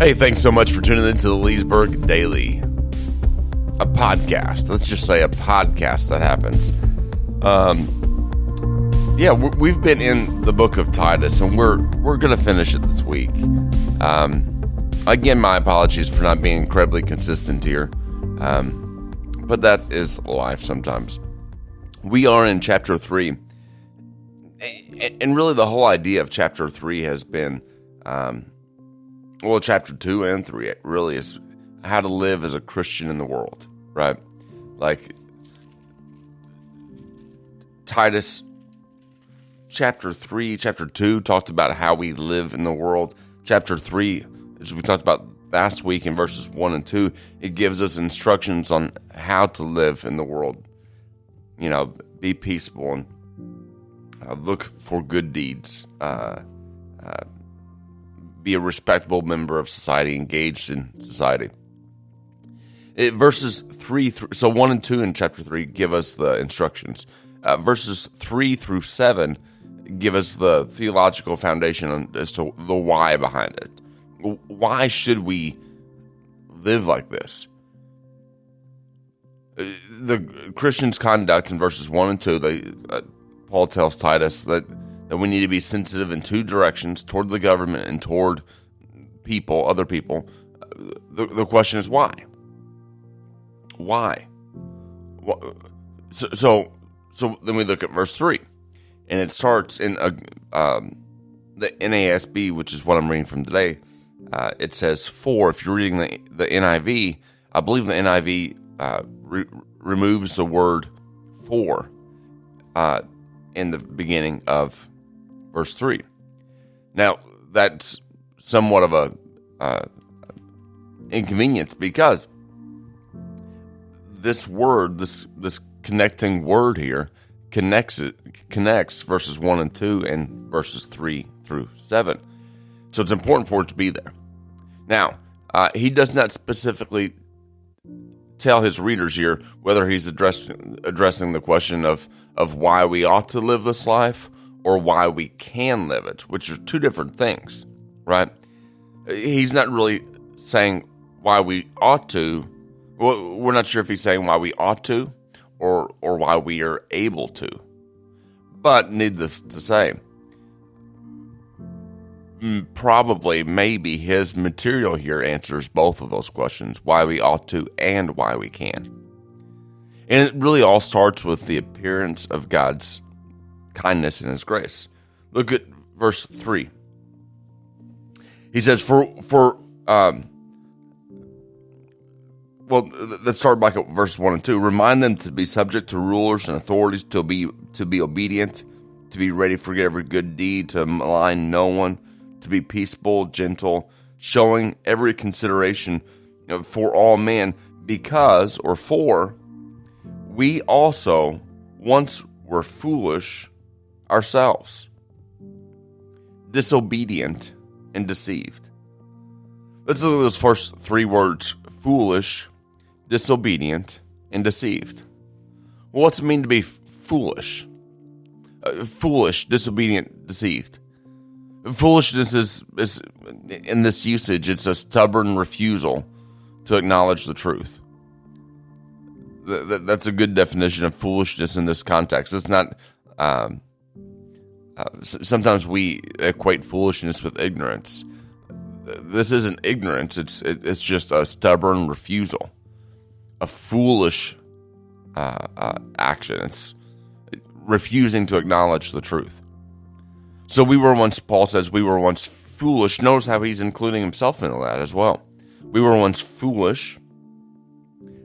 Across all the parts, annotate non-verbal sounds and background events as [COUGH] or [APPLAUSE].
Hey, thanks so much for tuning into the Leesburg Daily, a podcast. Let's just say a podcast that happens. Um, yeah, we've been in the book of Titus, and we're we're gonna finish it this week. Um, again, my apologies for not being incredibly consistent here, um, but that is life sometimes. We are in chapter three, and really the whole idea of chapter three has been. Um, well, chapter two and three really is how to live as a Christian in the world, right? Like Titus chapter three, chapter two talked about how we live in the world. Chapter three, as we talked about last week in verses one and two, it gives us instructions on how to live in the world. You know, be peaceable and uh, look for good deeds. Uh, uh, be a respectable member of society, engaged in society. It, verses 3 through, so 1 and 2 in chapter 3 give us the instructions. Uh, verses 3 through 7 give us the theological foundation as to the why behind it. Why should we live like this? Uh, the Christian's conduct in verses 1 and 2, they, uh, Paul tells Titus that that we need to be sensitive in two directions toward the government and toward people, other people. The, the question is why? Why? So, so, so then we look at verse 3, and it starts in a, um, the NASB, which is what I'm reading from today. Uh, it says for. If you're reading the, the NIV, I believe the NIV uh, re- removes the word for uh, in the beginning of verse 3. Now, that's somewhat of a uh, inconvenience because this word, this this connecting word here, connects it connects verses one and two and verses three through seven. So it's important for it to be there. Now, uh, he does not specifically tell his readers here whether he's addressing addressing the question of of why we ought to live this life or why we can live it, which are two different things, right? He's not really saying why we ought to. Well, we're not sure if he's saying why we ought to or or why we are able to. But needless to say, probably maybe his material here answers both of those questions, why we ought to and why we can. And it really all starts with the appearance of God's kindness and his grace. Look at verse 3. He says, For, for, um, well, let's start back at verse 1 and 2. Remind them to be subject to rulers and authorities, to be, to be obedient, to be ready for every good deed, to malign no one, to be peaceable, gentle, showing every consideration for all men, because, or for, we also once were foolish ourselves, disobedient and deceived. Let's look at those first three words foolish, disobedient, and deceived. Well, what's it mean to be f- foolish? Uh, foolish, disobedient, deceived. Foolishness is, is, in this usage, it's a stubborn refusal to acknowledge the truth. that's a good definition of foolishness in this context. It's not um, sometimes we equate foolishness with ignorance. This isn't ignorance. It's it's just a stubborn refusal, a foolish uh, uh, action. It's refusing to acknowledge the truth. So we were once. Paul says we were once foolish. Notice how he's including himself in that as well. We were once foolish,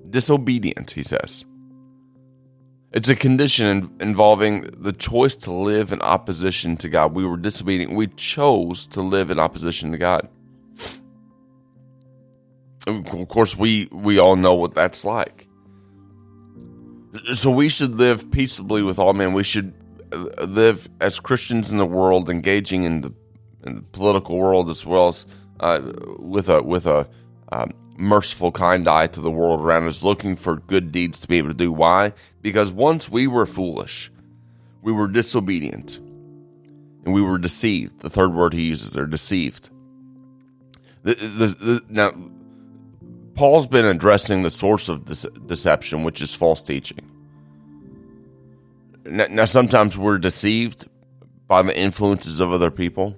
disobedient. He says it's a condition involving the choice to live in opposition to God. We were disobedient. We chose to live in opposition to God. Of course, we, we all know what that's like. So we should live peaceably with all men. We should uh, live as Christians in the world, engaging in the, in the political world as well as uh, with a with a um, merciful, kind eye to the world around us, looking for good deeds to be able to do. Why? Because once we were foolish, we were disobedient, and we were deceived. The third word he uses are deceived. The, the, the, now, Paul's been addressing the source of this deception, which is false teaching. Now, now, sometimes we're deceived by the influences of other people.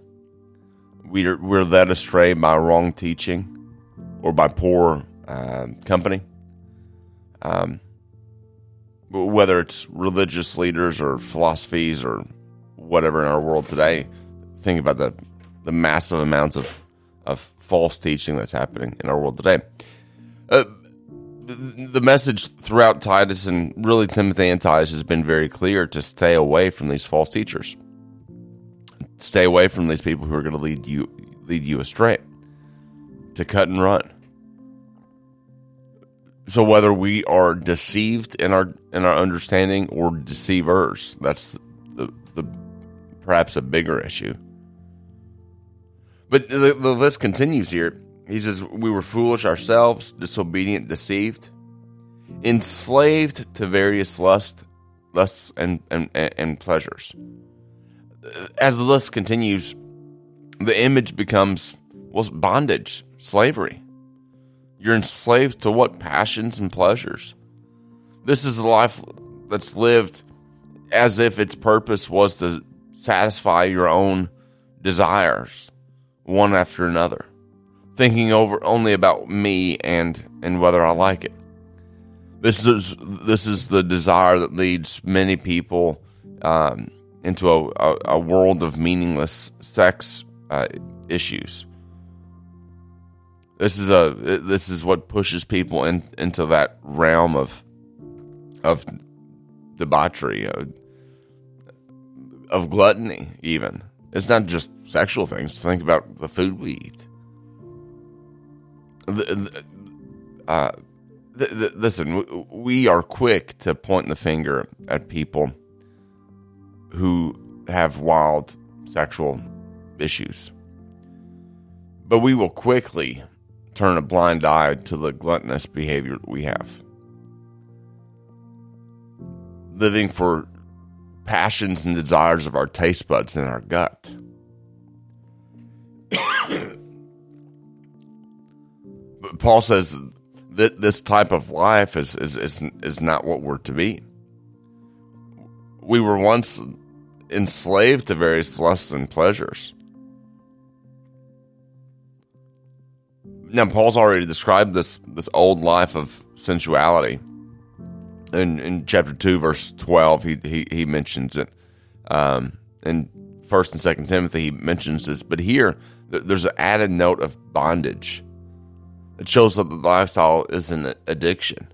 We're, we're led astray by wrong teaching or by poor uh, company. Um, whether it's religious leaders or philosophies or whatever in our world today, think about the the massive amounts of of false teaching that's happening in our world today. Uh, the message throughout Titus and really Timothy and Titus has been very clear to stay away from these false teachers. Stay away from these people who are going to lead you lead you astray. To cut and run. So whether we are deceived in our in our understanding or deceivers, that's the, the perhaps a bigger issue. But the, the list continues here. He says, We were foolish ourselves, disobedient, deceived, enslaved to various lusts, lusts and, and, and pleasures. As the list continues, the image becomes well, bondage, slavery. You're enslaved to what? Passions and pleasures. This is a life that's lived as if its purpose was to satisfy your own desires, one after another, thinking over only about me and and whether I like it. This is this is the desire that leads many people um, into a, a, a, world of meaningless sex uh, issues. This is a this is what pushes people in, into that realm of of debauchery, of, of gluttony. Even it's not just sexual things. Think about the food we eat. Uh, listen, we are quick to point the finger at people who have wild sexual issues, but we will quickly turn a blind eye to the gluttonous behavior we have. Living for passions and desires of our taste buds and our gut. [COUGHS] but Paul says that this type of life is, is, is, is not what we're to be. We were once enslaved to various lusts and pleasures. Now Paul's already described this this old life of sensuality. In in chapter two, verse twelve, he he, he mentions it. Um, in First and Second Timothy, he mentions this, but here there's an added note of bondage. It shows that the lifestyle is an addiction.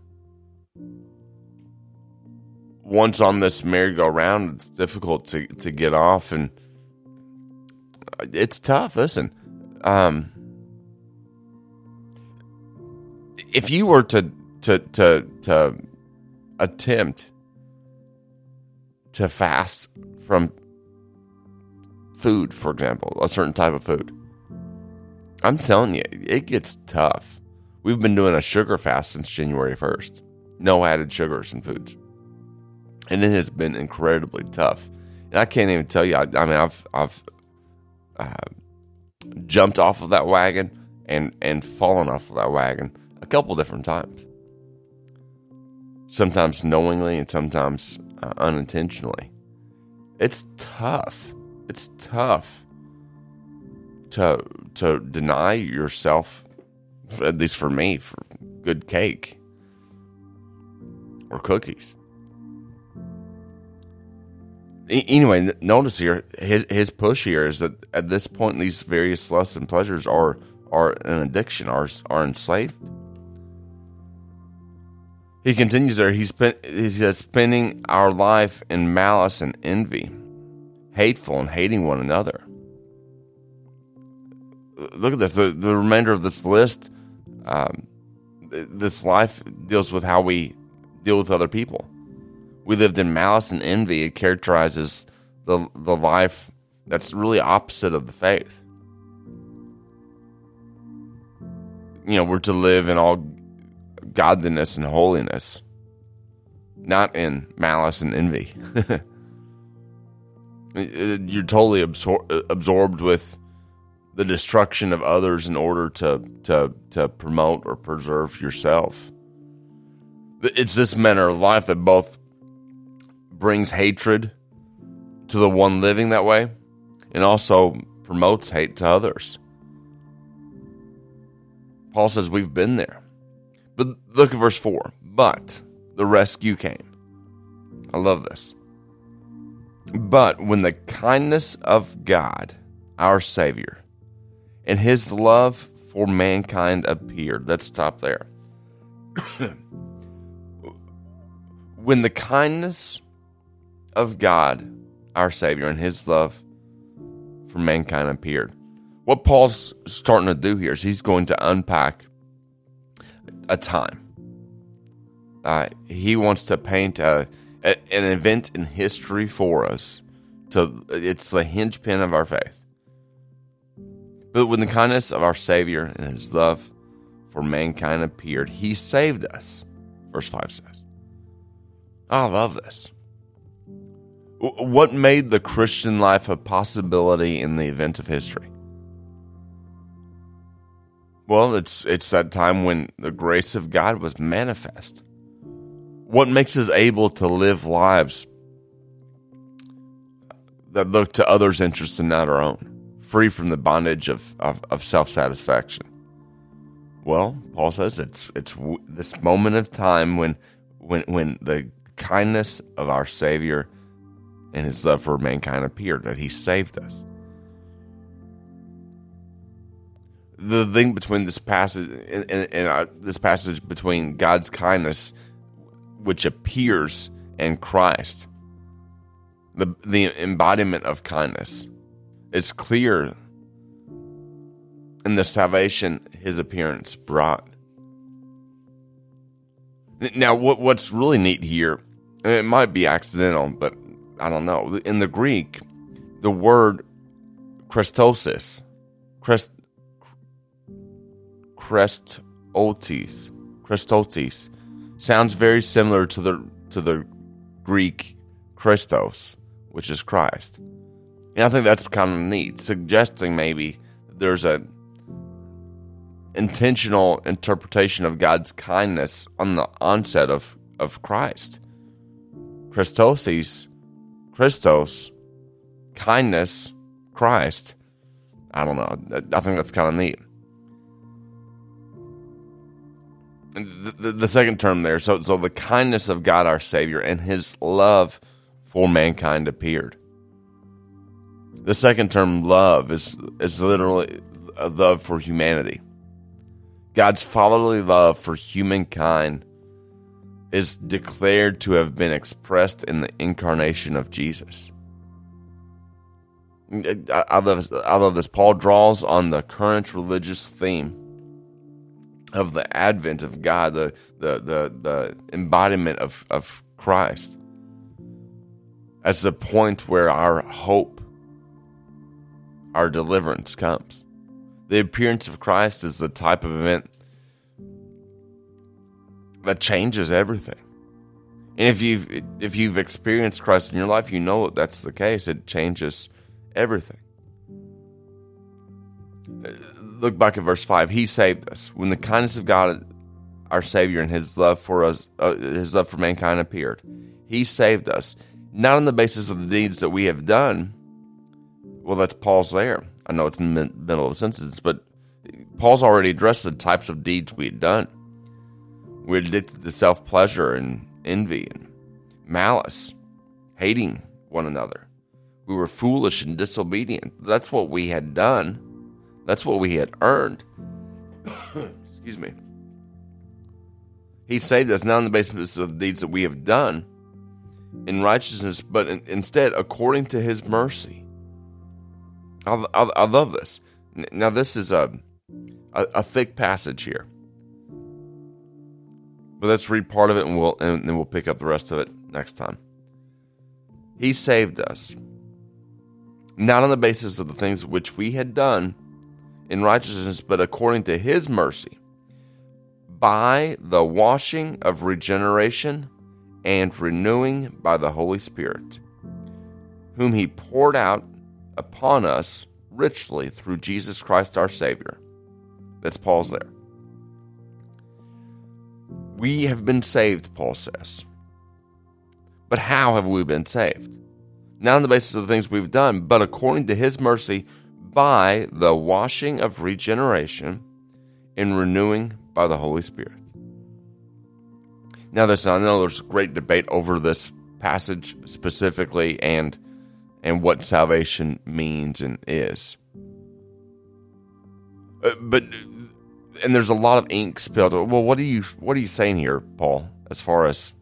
Once on this merry-go-round, it's difficult to to get off, and it's tough. Listen, um, if you were to to to to attempt to fast from food, for example, a certain type of food, I'm telling you, it gets tough. We've been doing a sugar fast since January 1st. No added sugars in foods. And it has been incredibly tough. And I can't even tell you, I, I mean, I've, I've uh, jumped off of that wagon and, and fallen off of that wagon a couple different times. Sometimes knowingly and sometimes uh, unintentionally. It's tough. It's tough to to deny yourself at least for me for good cake or cookies. Anyway, notice here his his push here is that at this point these various lusts and pleasures are are an addiction, are are enslaved he continues there. He, spent, he says, spending our life in malice and envy, hateful and hating one another. Look at this. The, the remainder of this list, um, this life deals with how we deal with other people. We lived in malice and envy. It characterizes the, the life that's really opposite of the faith. You know, we're to live in all godliness and holiness, not in malice and envy. [LAUGHS] You're totally absor- absorbed with the destruction of others in order to to to promote or preserve yourself. It's this manner of life that both brings hatred to the one living that way and also promotes hate to others. Paul says we've been there. But look at verse 4. But the rescue came. I love this. But when the kindness of God, our Savior, and his love for mankind appeared, let's stop there. [COUGHS] when the kindness of God, our Savior, and his love for mankind appeared, what Paul's starting to do here is he's going to unpack a time. Uh, he wants to paint a, a, an event in history for us. To it's the hinge pin of our faith. But when the kindness of our Savior and His love for mankind appeared, He saved us. Verse five says, "I love this." What made the Christian life a possibility in the event of history? Well, it's it's that time when the grace of God was manifest. What makes us able to live lives that look to others' interests and not our own, free from the bondage of, of, of self satisfaction? Well, Paul says it's it's this moment of time when when when the kindness of our Savior and His love for mankind appeared that He saved us. The thing between this passage and, and uh, this passage between God's kindness, which appears in Christ, the the embodiment of kindness, it's clear in the salvation His appearance brought. Now, what what's really neat here, it might be accidental, but I don't know. In the Greek, the word Christosis, Christ Christotes. Christotes sounds very similar to the to the Greek Christos, which is Christ. And I think that's kind of neat, suggesting maybe there's a intentional interpretation of God's kindness on the onset of, of Christ. Christoses, Christos, kindness, Christ. I don't know. I think that's kind of neat. The, the, second term there. So, so the kindness of God our Savior and His love for mankind appeared. The second term, love, is is literally a love for humanity. God's fatherly love for humankind is declared to have been expressed in the incarnation of Jesus. I, I love I love this. Paul draws on the current religious theme of the advent of God, the the the, the embodiment of, of Christ. As the point where our hope, our deliverance comes. The appearance of Christ is the type of event that changes everything. And if you've if you've experienced Christ in your life, you know that that's the case. It changes everything look back at verse 5 he saved us. When the kindness of god our savior and his love for us uh, his love for mankind appeared he saved us. Not on the basis of the deeds that we have done. Well that's paul's there. I know it's in the middle of the sentence but paul's already addressed the types of deeds we had done. We're addicted to self-pleasure and envy and malice hating one another. We were foolish and disobedient. That's what we had done that's what we had earned. [COUGHS] Excuse me. He saved us not on the basis of the deeds that we have done in righteousness, but in, instead according to his mercy. I, I, I, love this. Now, this is a, a, a thick passage here. But let's read part of it and we'll and then we'll pick up the rest of it next time. He saved us, not on the basis of the things which we had done, in righteousness, but according to his mercy, by the washing of regeneration and renewing by the Holy Spirit, whom he poured out upon us richly through Jesus Christ our Savior. Let's pause there. We have been saved, Paul says. But how have we been saved? Not on the basis of the things we've done, but according to his mercy by the washing of regeneration and renewing by the Holy Spirit. Now, there's I know there's great debate over this passage specifically and and what salvation means and is. Uh, but and there's a lot of ink spilled. Well, what are you what are you saying here, Paul? As far as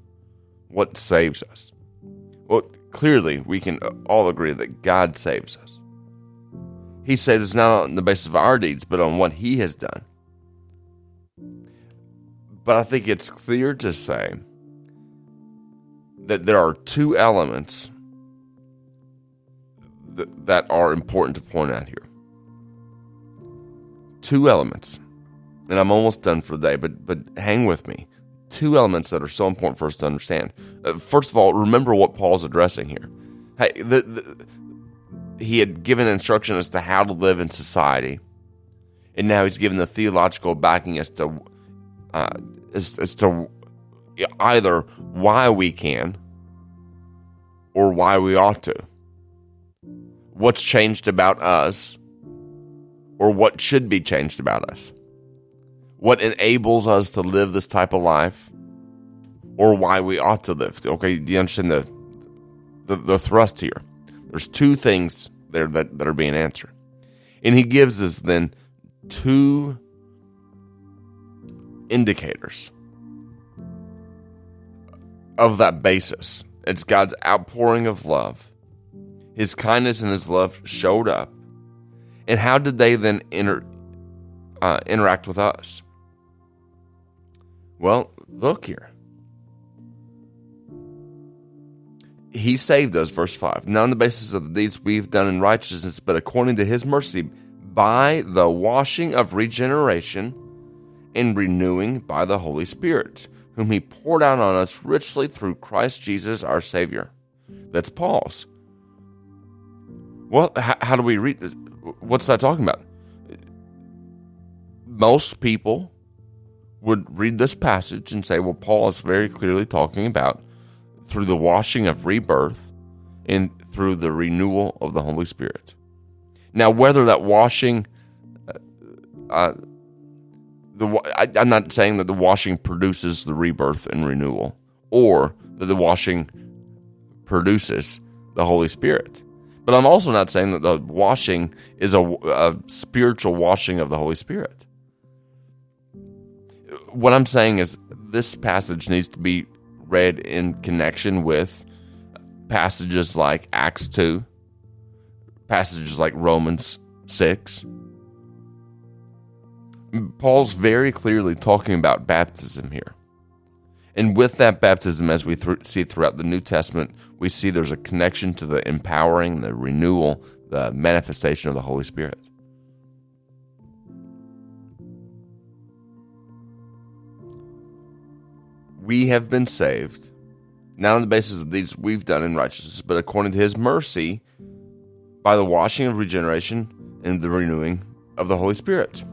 what saves us? Well, clearly we can all agree that God saves us. He saves us not on the basis of our deeds, but on what He has done. But I think it's clear to say that there are two elements that, that are important to point out here. Two elements, and I'm almost done for the day, but but hang with me. Two elements that are so important for us to understand. Uh, first of all, remember what Paul's addressing here. Hey, the, the, he had given instruction as to how to live in society, and now he's given the theological backing as to uh, as, as to either why we can or why we ought to. What's changed about us or what should be changed about us? What enables us to live this type of life or why we ought to live? Okay, do you understand the, the, the thrust here? There's two things there that, that are being answered. And he gives us then two indicators of that basis. It's God's outpouring of love. His kindness and his love showed up. And how did they then inter, uh, interact with us? Well, look here. He saved us, verse 5, not on the basis of the deeds we've done in righteousness, but according to his mercy, by the washing of regeneration and renewing by the Holy Spirit, whom he poured out on us richly through Christ Jesus our Savior. That's Paul's. Well, how, how do we read this? What's that talking about? Most people would read this passage and say, well, Paul is very clearly talking about through the washing of rebirth and through the renewal of the Holy Spirit. Now, whether that washing, uh, uh the I, I'm not saying that the washing produces the rebirth and renewal, or that the washing produces the Holy Spirit. But I'm also not saying that the washing is a, a spiritual washing of the Holy Spirit. What I'm saying is this passage needs to be read in connection with passages like Acts 2, passages like Romans 6, Paul's very clearly talking about baptism here. And with that baptism, as we th- see throughout the New Testament, we see there's a connection to the empowering, the renewal, the manifestation of the Holy Spirit. We have been saved, not on the basis of these we've done in righteousness, but according to his mercy by the washing of regeneration and the renewing of the Holy Spirit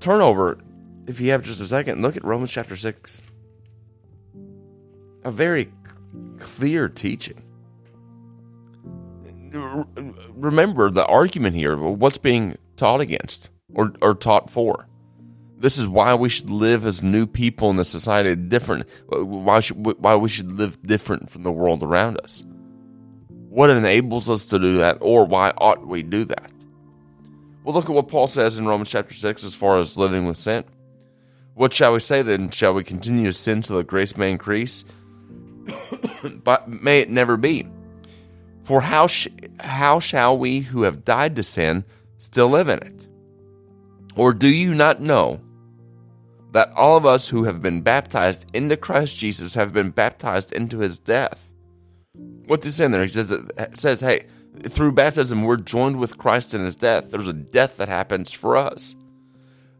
turn over, if you have just a second, look at Romans chapter 6. A very clear teaching. Remember the argument here, what's being taught against or, or taught for. This is why we should live as new people in the society different. Why, should, why we should live different from the world around us. What enables us to do that, or why ought we do that? Well, look at what Paul says in Romans chapter 6 as far as living with sin. What shall we say then? Shall we continue to sin so that grace may increase? [COUGHS] but may it never be. For how, sh- how shall we who have died to sin still live in it? Or do you not know that all of us who have been baptized into Christ Jesus have been baptized into his death? What's he saying there? He says that says, hey, through baptism, we're joined with Christ in his death. There's a death that happens for us.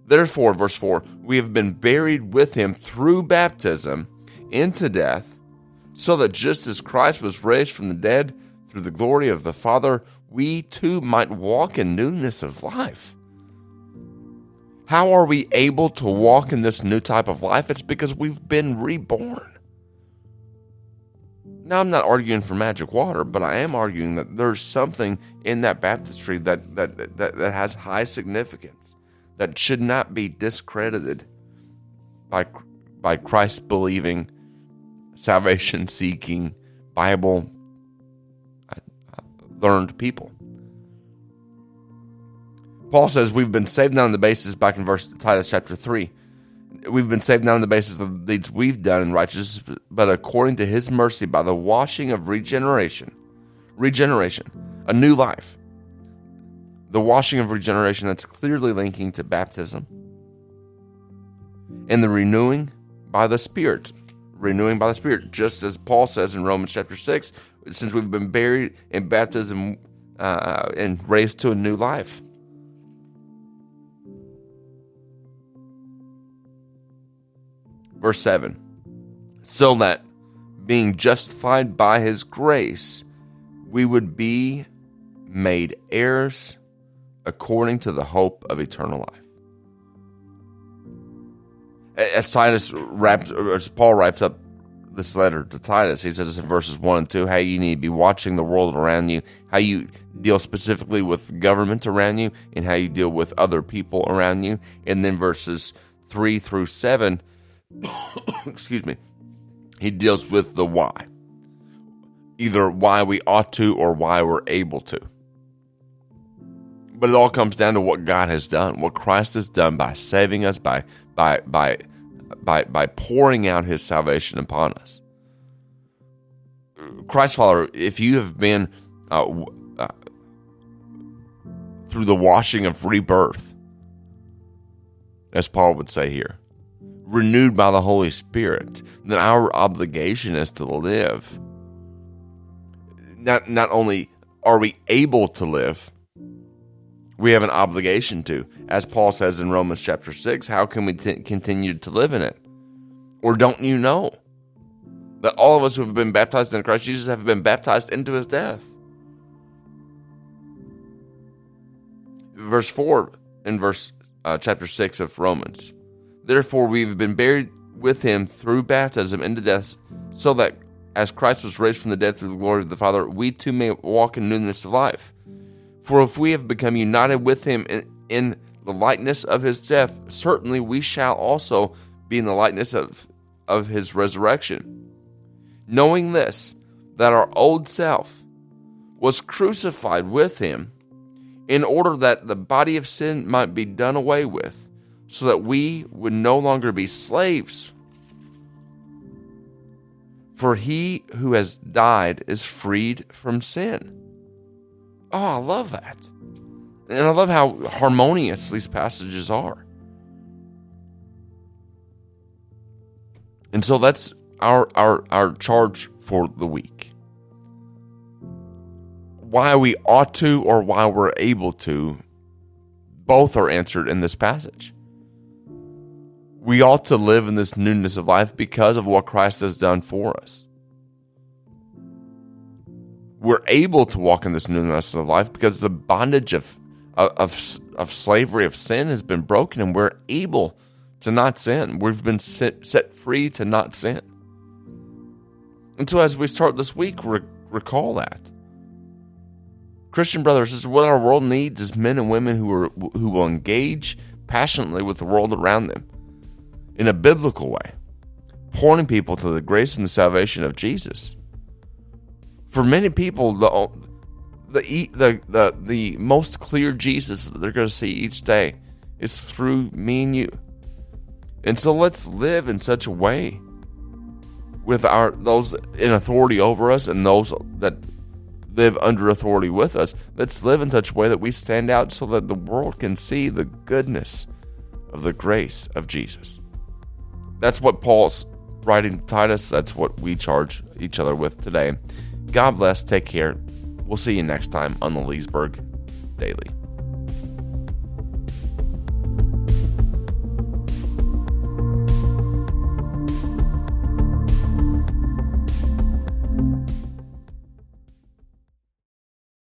Therefore, verse 4, we have been buried with him through baptism into death, so that just as Christ was raised from the dead through the glory of the Father, we too might walk in newness of life. How are we able to walk in this new type of life? It's because we've been reborn. Now, I'm not arguing for magic water, but I am arguing that there's something in that baptistry that, that, that, that has high significance that should not be discredited by, by Christ believing, salvation seeking, Bible uh, learned people. Paul says we've been saved not on the basis, back in verse Titus chapter 3, we've been saved not on the basis of the deeds we've done in righteousness, but according to his mercy by the washing of regeneration. Regeneration, a new life. The washing of regeneration that's clearly linking to baptism. And the renewing by the Spirit. Renewing by the Spirit, just as Paul says in Romans chapter 6, since we've been buried in baptism uh, and raised to a new life. Verse 7 So that being justified by his grace, we would be made heirs according to the hope of eternal life. As Titus wraps, as Paul wraps up this letter to Titus, he says in verses 1 and 2 how you need to be watching the world around you, how you deal specifically with government around you, and how you deal with other people around you. And then verses 3 through 7 [COUGHS] excuse me, he deals with the why. Either why we ought to or why we're able to. But it all comes down to what God has done, what Christ has done by saving us, by by by by by pouring out his salvation upon us. Christ follower, if you have been uh, uh, through the washing of rebirth, as Paul would say here, renewed by the Holy Spirit, then our obligation is to live. Not, not only are we able to live, we have an obligation to. As Paul says in Romans chapter 6, how can we t- continue to live in it? Or don't you know that all of us who have been baptized in Christ Jesus have been baptized into his death? Verse 4 in verse uh, chapter 6 of Romans. Therefore, we've been buried with him through baptism into death, so that as Christ was raised from the dead through the glory of the Father, we too may walk in newness of life. For if we have become united with him in, in the likeness of his death, certainly we shall also be in the likeness of, of his resurrection. Knowing this, that our old self was crucified with him, in order that the body of sin might be done away with so that we would no longer be slaves. For he who has died is freed from sin. Oh, I love that. And I love how harmonious these passages are. And so that's our, our, our charge for the week. Why we ought to or why we're able to, both are answered in this passage we ought to live in this newness of life because of what Christ has done for us. We're able to walk in this newness of life because the bondage of, of, of slavery of sin has been broken and we're able to not sin. We've been set, set free to not sin. And so as we start this week, re- recall that. Christian brothers, this is what our world needs is men and women who are who will engage passionately with the world around them in a biblical way, pointing people to the grace and the salvation of Jesus. For many people, the the the the, the most clear Jesus that they're going to see each day is through me and you. And so let's live in such a way with our those in authority over us and those that live under authority with us. Let's live in such a way that we stand out so that the world can see the goodness of the grace of Jesus. That's what Paul's writing to Titus. That's what we charge each other with today. God bless. Take care. We'll see you next time on the Leesburg Daily.